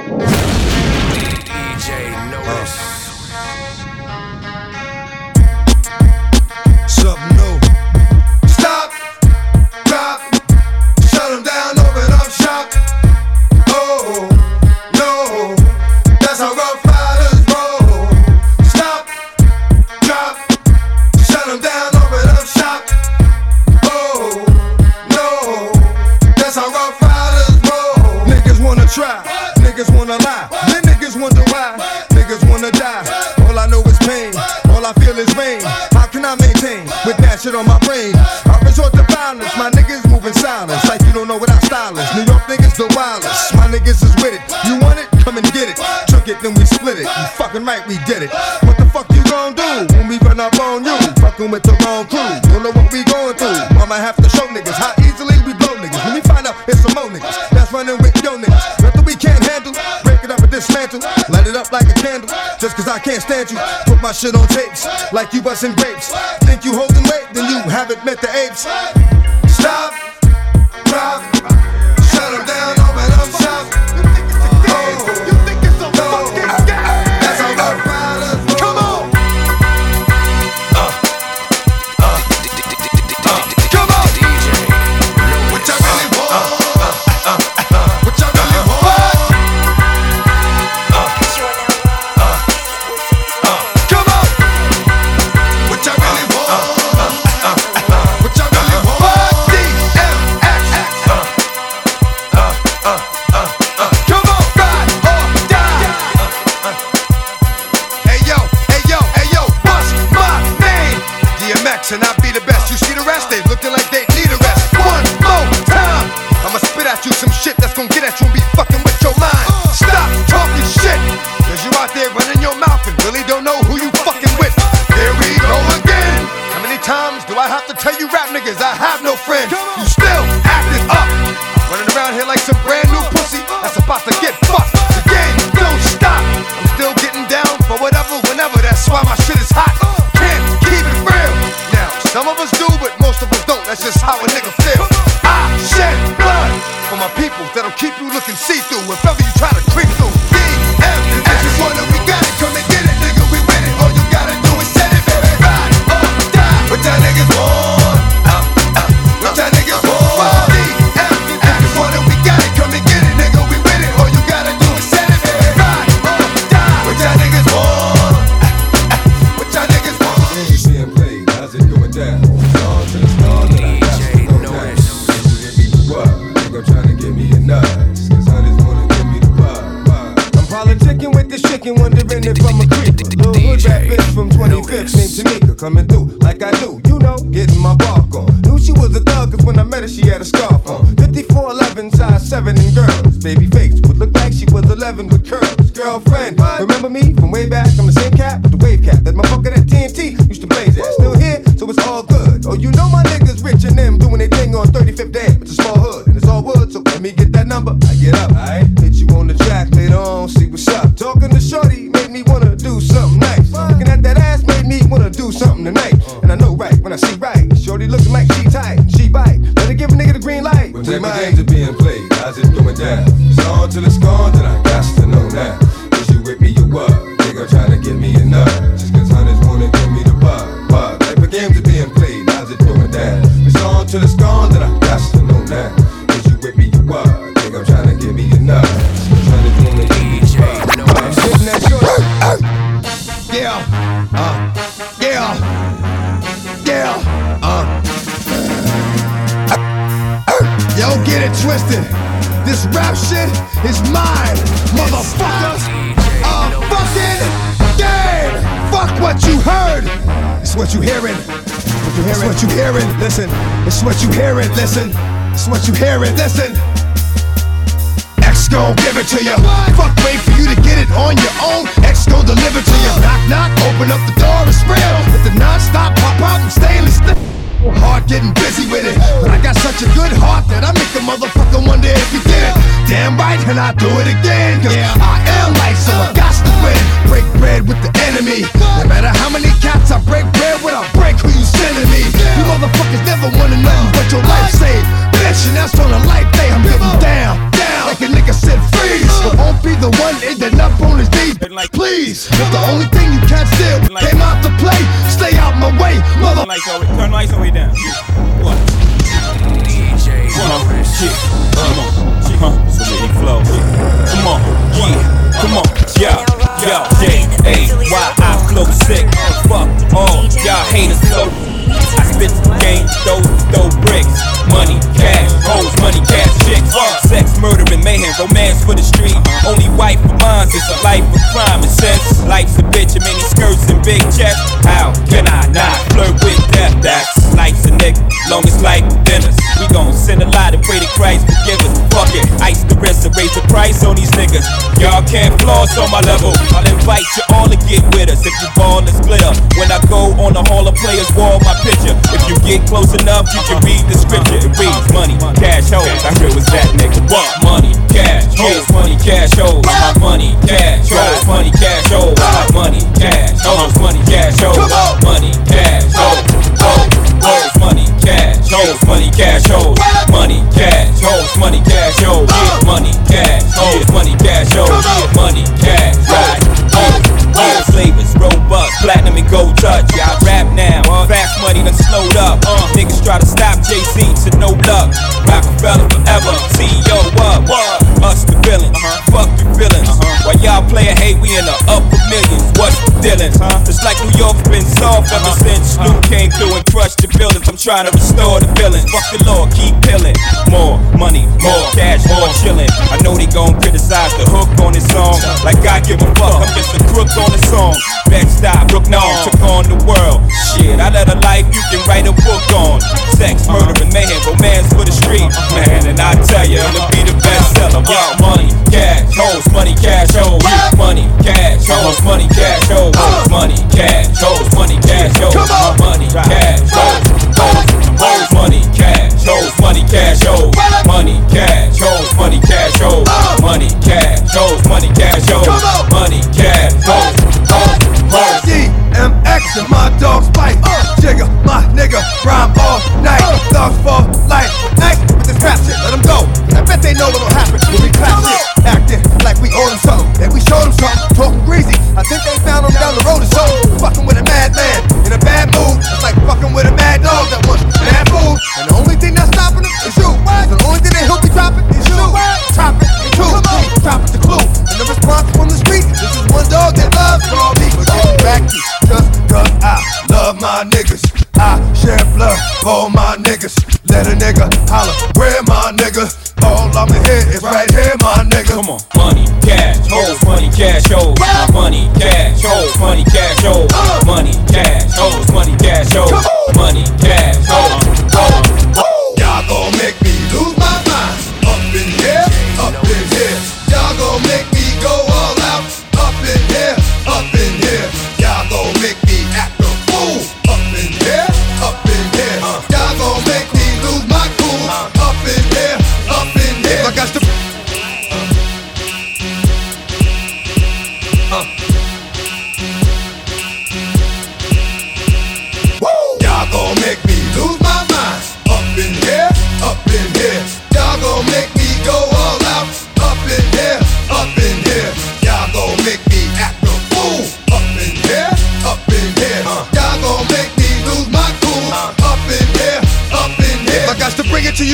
DJ Notice. New York niggas the wildest, my niggas is with it. You want it? Come and get it. Took it, then we split it. You fucking right, we did it. What the fuck you gon' do when we run up on you? Fucking with the wrong crew. Don't know what we going through. I'ma have to show niggas how easily we blow niggas. When we find out it's some more niggas that's running with yo niggas. Nothing we can't handle. Break it up and dismantle. Light it up like a candle. Just cause I can't stand you. Put my shit on tapes like you busting grapes. Think you holding weight, then you haven't met the apes. Little hood rap bitch from 25th named Tamika coming through like I do. You know, getting my bark on. Knew she was a thug cause when I met her, she had a scarf on. 5411, size 7 and girls. Baby face would look like she was 11 with curls. Girlfriend, remember me from way back? I'm the same cat with the wave cap. That motherfucker that TNT used to blaze at. Still here, so it's all good. Oh, you know my niggas rich and them doing their thing on 35th Ave. It's a small hood and it's all wood, so let me get that number. I get up, I looking like she tight, she bite. Let her give a nigga the green light. When the games are being played, how's it going down? It's on till it's gone, then I got to know now. Is you with me, you what? Nigga trying to get me nut. Just cause hunters wanna give me the bug. What type of games are being played? How's it going down? It's on till it's gone, twisted. This rap shit is mine, motherfucker. A fucking game. Fuck what you heard. It's what you hearing. What you hearing. It's what you hearing. Listen. It's what you hearing. Listen. It's what you hearing. Listen. X gon' give it to you. Fuck, wait for you to get it on your own. X gon' deliver to you. Knock, knock, open up the door, it's real. With the non-stop pop out and stainless steel. Heart getting busy with it. But I got such a good heart that I make a motherfucker wonder if you did it. Damn right, and I do it again. Cause I am light, so I got to win. Break bread with the enemy. No matter how many cats I break bread with, I break who you sending me. You motherfuckers never wanted nothing but your life saved. Bitch, and that's on a life day. I'm getting down, down. Like a nigga said freeze. It won't be the one ending up on his knees. please. If the only thing you can't steal came out to play, stay out my way, lights all, turn lights all the way down. What? DJ Come on, shit. Come on. So let me flow. Come on, yeah. Come on, yo, yo, yeah, hey, why I flow sick? Fuck all y'all haters flow. I spit the game, throw, throw bricks, money, cash, hoes, money, cash, chicks, sex, murder, and mayhem, romance for the street. Only wife of mine is a life of crime and sense. Life's a bitch, and many skirts and big chests. How can I not flirt long as life us. We gon' send a lot and pray to Christ forgive us. Fuck it, ice the rest and raise the price on these niggas. Y'all can't floss on my level. I'll invite you all to get with us if you ball is glitter. When I go on the Hall of Players wall, my picture. If you get close enough, you can read the scripture. It reads money, cash, hoes. I hear was that nigga. What? Money, cash, hoes, money, cash, hoes. It's like New York's been soft ever uh-huh. since Snoop uh-huh. came through and crushed the buildings. I'm trying to restore the feelings. Fuck the law, keep pillin'. More money, more cash, more uh-huh. chillin'. I know they gon' criticize the hook on this song. Like I give a fuck, I'm just a crook on the song. Bed-Stuy, Brooklyn, took on the world. Shit, I led a life you can write a book on. Sex, murder, and mayhem, romance for the street. Man, and I tell you, it'll be the bestseller. Yo, money, cash, hoes, money, cash, hoes. Money, cash, hoes, money, cash, hoes. Uh. Money, cash, hoes, money, cash, hoes. Money, cash, hoes, hoes, money, cash, hoes, money, cash, hoes. Money, cash, hoes, money, cash, hoes. Money, cash, hoes, money, cash, hoes. Money, cash, hoes, Money, cash, hoes, money, cash, hoes. Money, cash, hoes, money, cash, hoes. Money, cash, hoes,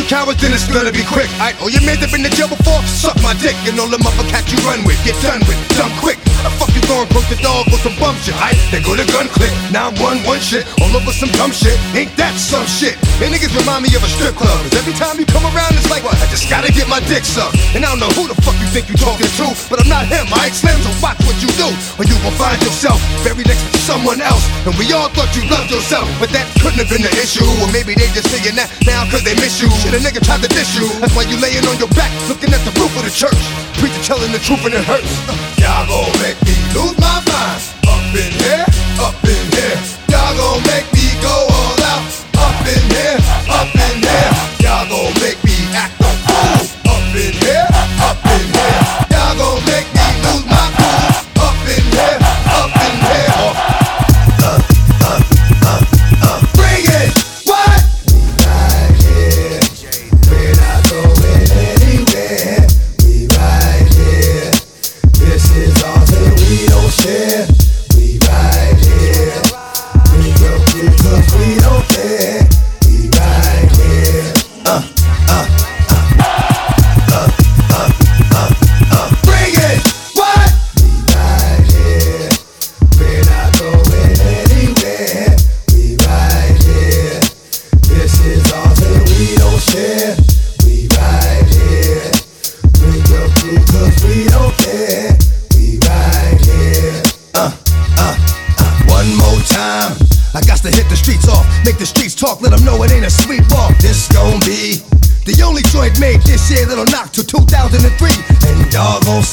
cowards, then it's gonna be quick. I oh you made have been in jail before? Suck my dick and all the motherfuckers you run with. Get done with, done quick. Fuck you going broke the dog with some bum shit? I they go to gun click. Now I'm one one shit all over some dumb shit. Ain't that some shit? And niggas remind me of a strip club. Cause every time you come around, it's like what? I just gotta get my dick sucked. And I don't know who the fuck you think you talking to, but I'm not him. I slim, so watch what you do, or you will find yourself buried next to someone else. And we all thought you loved yourself, but that couldn't have been the issue. Or maybe they just saying that now cause they miss you. Shit, a nigga tried to diss you. That's why you laying on your back, looking at the roof of the church. Preacher telling the truth and it hurts. Y'all gon' make me lose my mind. Up in here, up in here. Y'all gon' make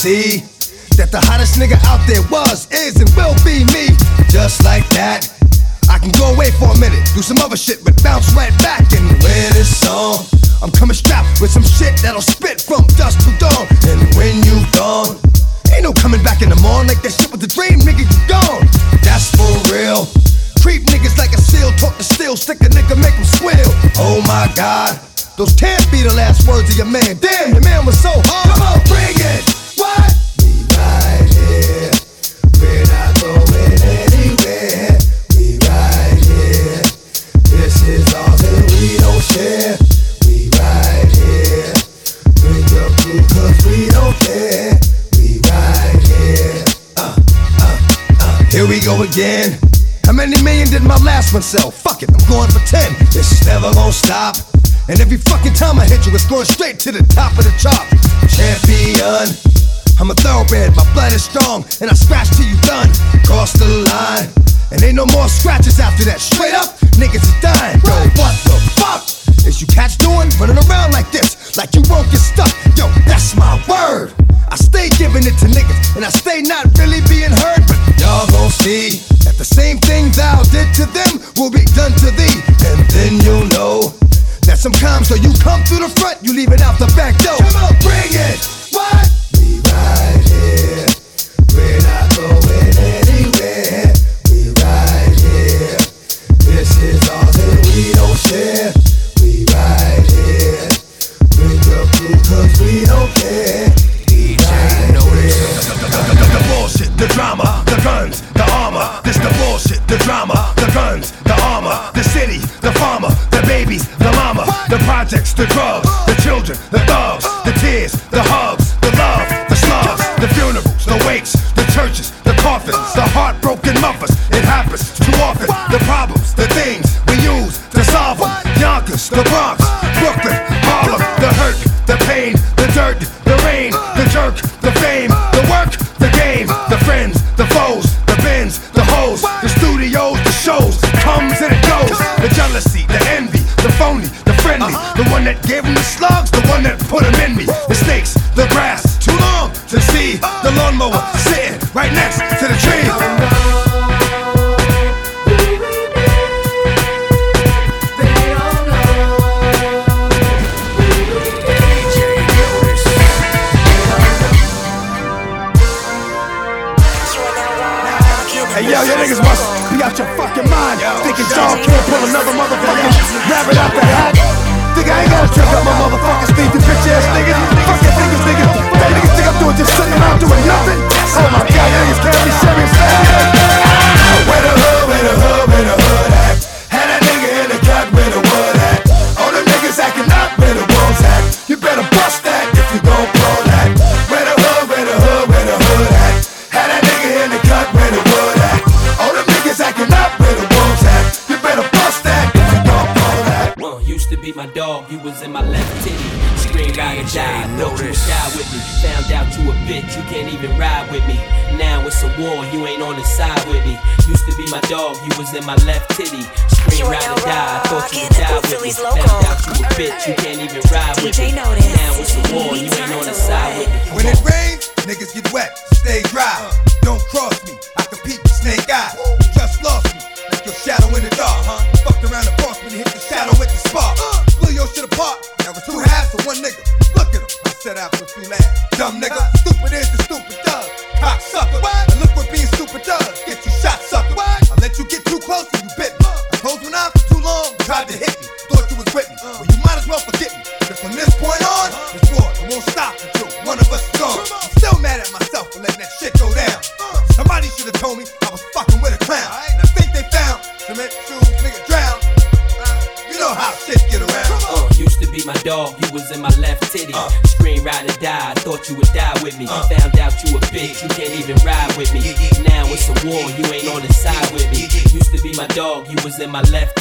see that the hottest nigga out there was, is, and will be me. Just like that. I can go away for a minute, do some other shit, but bounce right back and wear this song. I'm coming strapped with some shit that'll spit from dusk to dawn. And when you gone, ain't no coming back in the morning like that shit with the dream, nigga, you gone. That's for real. Creep niggas like a seal, talk to steel, stick a nigga, make him squeal. Oh my god, those can't be the last words of your man. Damn, your man was so hard. Come on, again. How many million did my last one sell? Fuck it, I'm going for 10. This is never gonna stop. And every fucking time I hit you, it's going straight to the top of the chart. Champion. I'm a thoroughbred, my blood is strong, and I scratch till you done. Cross the line, and ain't no more scratches after that. Straight up, niggas is dying. Yo, what the fuck is you cats doing? Running around like this, like you won't get stuck. Yo, that's my word. I stay giving it to niggas, and I stay not really being heard, but y'all gon' see that the same thing thou did to them will be done to thee, and then you'll know. That sometimes so you come through the front, you leave it out the back door. Come on, bring it. What? We right here. We're not going anywhere. We right here. This is ours and we don't share. The one that gave him the slugs, the one that put him in me. The snakes, the grass, too long to see. The lawnmower sitting right next to the tree. Hey yo, your niggas must be out your fucking mind. Thinking y'all can't pull another motherfucking rabbit out the hat. Think I ain't gotta trip up my motherfucking speed, you bitch ass niggas. Fuck your niggas, nigga. That niggas think I'm doing just sitting around doing nothing. Oh my god, niggas can't be serious, in my left titty. Are ride or die, thought you would die with me. Found out you a bitch, you can't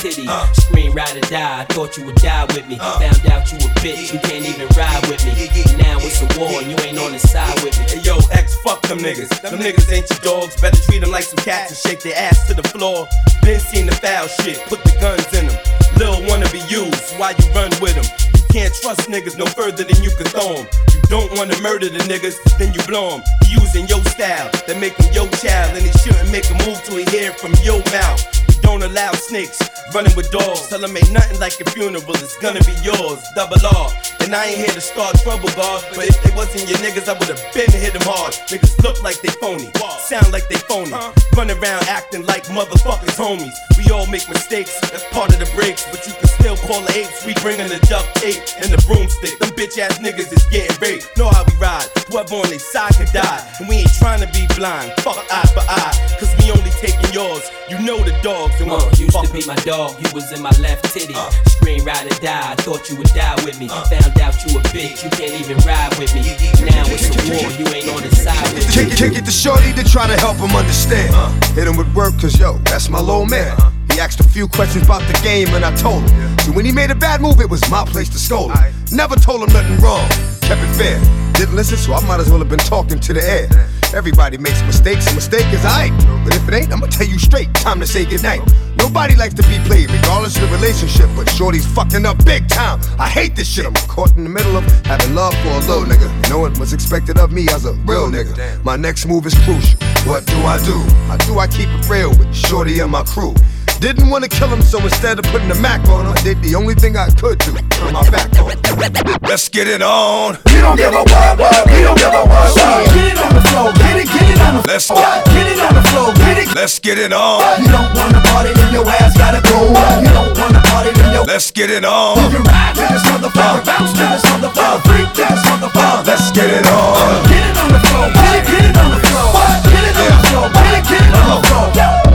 in my. Scream, ride or die, thought you would die with me. Found out you a bitch, you can't even ride with me. Now it's a war, and you ain't on the side with me. Hey yo, X, fuck them niggas. Them niggas ain't your dogs. Better treat them like some cats and shake their ass to the floor. Been seen the foul shit, put the guns in them. Lil wanna be used, why you run with them? You can't trust niggas no further than you can throw 'em. You don't wanna murder the niggas, then you blow 'em. He using your style, they make him your child, and he shouldn't make a move till he hear it from your mouth. Don't allow snakes running with dogs. Tell them ain't nothing like a funeral, it's gonna be yours. Double R. And I ain't here to start trouble, God. But if they wasn't your niggas, I would've been hit them hard. Niggas look like they phony, sound like they phony. Run around acting like motherfuckers homies. We all make mistakes, that's part of the breaks. But you can still call the apes. We bringin' the duct tape and the broomstick. Them bitch ass niggas is getting raped. Know how we ride. Whoever on their side could die. And we ain't trying to be blind. Fuck eye for eye. Cause we only taking yours. You know the dogs and Uh, what used to be my dog, you was in my left titty. Uh. Scream, ride or die, I thought you would die with me. Uh. Found out you a bitch, you can't even ride with me. Now it's a war, you ain't on the side with me. Kick, kick it to Shorty to try to help him understand. Uh. Hit him with work, cause yo, that's my little man. He asked a few questions about the game and I told him. So when he made a bad move, it was my place to scold him. Never told him nothing wrong, kept it fair. Didn't listen, so I might as well have been talking to the air. Everybody makes mistakes, a mistake is aight. But if it ain't, I'ma tell you straight, time to say goodnight. Nobody likes to be played, regardless of the relationship, but Shorty's fucking up big time. I hate this shit. I'm caught in the middle of having love for a little nigga. Knowing what's expected of me as a real nigga. My next move is crucial. What do I do? How do I keep it real with Shorty and my crew? Didn't wanna kill him, so instead of putting the Mac on him, I did the only thing I could do. Turn my back on him. Let's get it on. We don't give a what, what, we don't give a what, what. Get it on the floor, get it, get it on the Let's floor. Get it on the floor, get it. let's get it on. You don't wanna party, then your ass gotta go. You don't wanna party, then your Let's get it on. You ride to this motherfucker, bounce to this motherfucker, freak to this motherfucker. Let's get it on. Get it on the floor, get it, get it on the floor. Get it on the floor, get it, get it on the floor.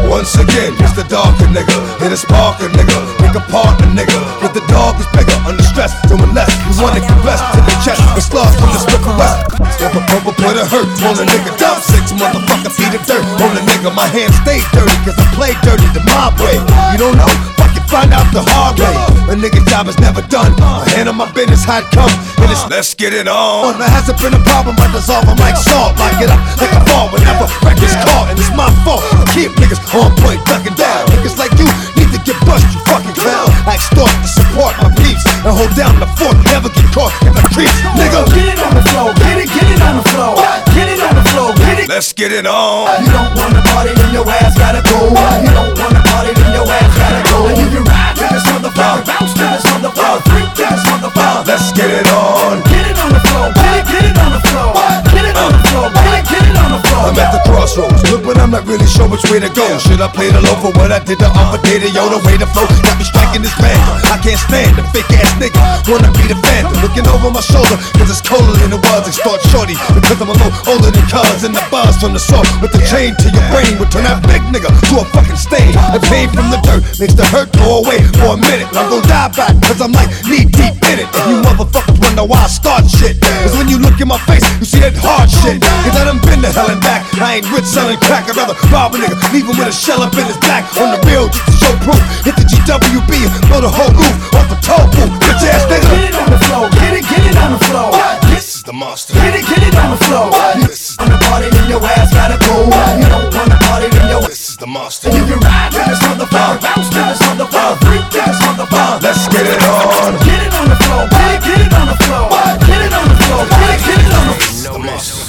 Once again, it's the darker nigga. Hit a sparker nigga. Pick a nigga. But the dog is bigger. Under stress, doing less. We wanna blessed to the chest. The slugs from the stripper west. A purple, put a hurt on a nigga. Dumb six motherfucker feet of dirt on a nigga. My hands stay dirty, cause I play dirty the mob way. You don't know? Find out the hard way. A nigga job is never done. I handle my business how it come. And it's let's get it on. There hasn't been a problem, I dissolve them like salt. Lock it up like a ball whenever records caught. And it's my fault. I keep niggas on point, ducking down. Niggas like you need to get bust, you fucking clown. I extort to support my peeps and hold down the fort. Never get caught in the creeps, nigga. Get it on the floor, get it, get it on the floor. Get it on the floor, get it. Let's get it on. You don't wanna really sure which way to go. Should I play the low for what I did the other day? The yo, the way to flow got me striking this band. I can't stand the fake ass nigga. Wanna be the phantom. Looking over my shoulder, cause it's colder than it was. Extort shorty, because I'm a little older than cuz. And the buzz from the soul with the chain to your brain would turn that big nigga to a fucking stain. The pain from the dirt makes the hurt go away for a minute. I'm gonna die back, cause I'm like knee deep in it. You motherfuckers wonder why I start shit. Cause when you look in my face, you see that hard shit. Cause I done been to hell and back. I ain't rich selling crack. I'd rather rob a nigga, leave him with a shell up in his back. On the real, just to show proof. Hit the GWB and blow the whole roof off toll booth. Bitch ass Get it on the floor, get it, get it on the floor. This is the monster. Get it, get it on the floor. This is, On the party, then your ass gotta go. You don't wanna party, then your this is the monster. You can ride to this motherfucker, bounce to this motherfucker, freak to this motherfucker. Let's get it on. Get it on the floor, get it, get it on the floor. Get it on the floor, get it, get it on the floor. This is the monster.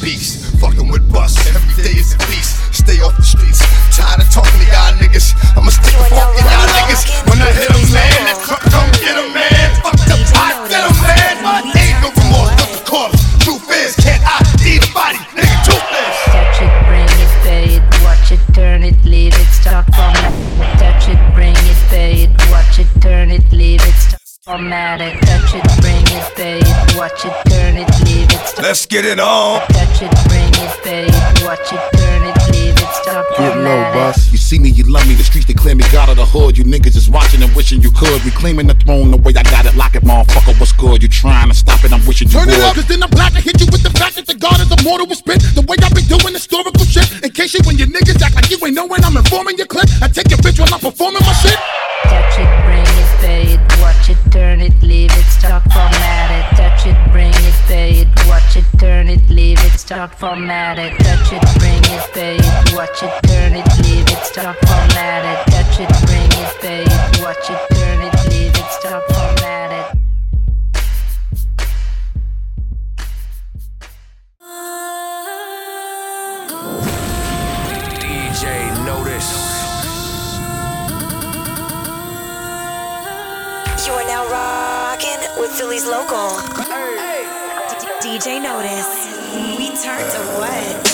Beast. Fucking with bust. Every day is a feast. Stay off the streets. Tired of talking to y'all niggas. I'ma stick a fork in y'all niggas. When I hit man, Let's get it on. Touch it, bring it, pay it, watch it, turn it, leave it, start start Get low, formatted. boss. You see me, you love me. The streets declare me God of the hood. You niggas just watching and wishing you could. Reclaiming the throne the way I got it. Lock it, motherfucker. What's good? You trying to stop it? I'm wishing you Turn would. it up, cause then I'm black. I hit you with the fact that the God is immortal will spit. The way I be doing historical shit. In case you when your niggas act like you ain't know when I'm informing your clip. I take your bitch while I'm performing my shit. Touch it, bring it, pay it, watch it, turn it, leave it, start leave it. Touch it, bring it, pay it, watch it, turn it, leave it, start formatted. Touch it, bring it, pay it, watch it, turn it, leave it, start formatted. DJ Notice. You are now rocking with Philly's local. D- DJ Notice. We turn to what?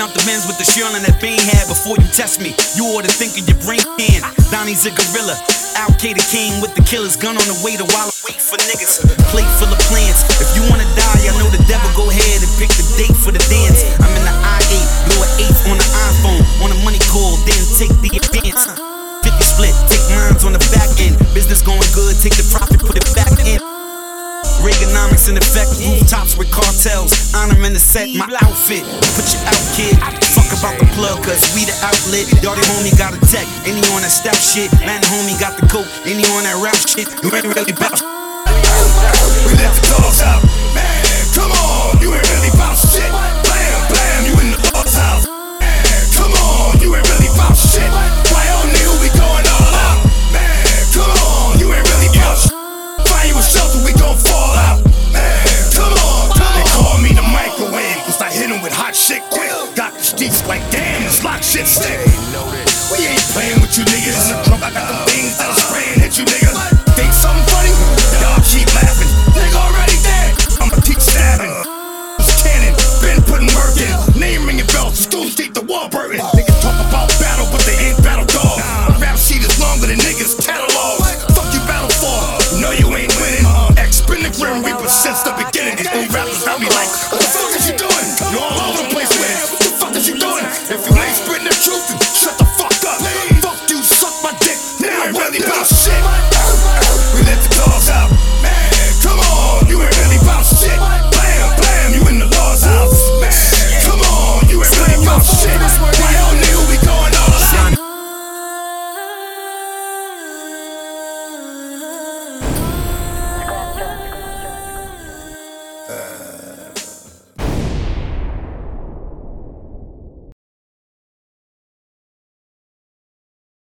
Out the men's with the Sherlin that Bean had before you test me. You ought to think of your brain. Donnie's a gorilla. Al Qaeda King with the killer's gun on the way to wait for niggas. Plate full of plans. If you wanna die, I know the devil. Go ahead and pick the date for the dance. I'm in the I8, blow an eighth on the iPhone. On a money call, then take the advance. 50 split, take mines on the back end. Business going good, take the profit, put it back in. Reaganomics in effect, rooftops with cartels. Honor in the set, my outfit. Put you out, kid. Fuck about the plug, cause we the outlet. Dirty homie got a tech, any on that step shit. Latin homie got the coke, any on that rap shit. You ain't really bout Got the streets like damn, this lock shit stick. We going all out. Man, come on, you ain't playing with you niggas. In the trunk, I got the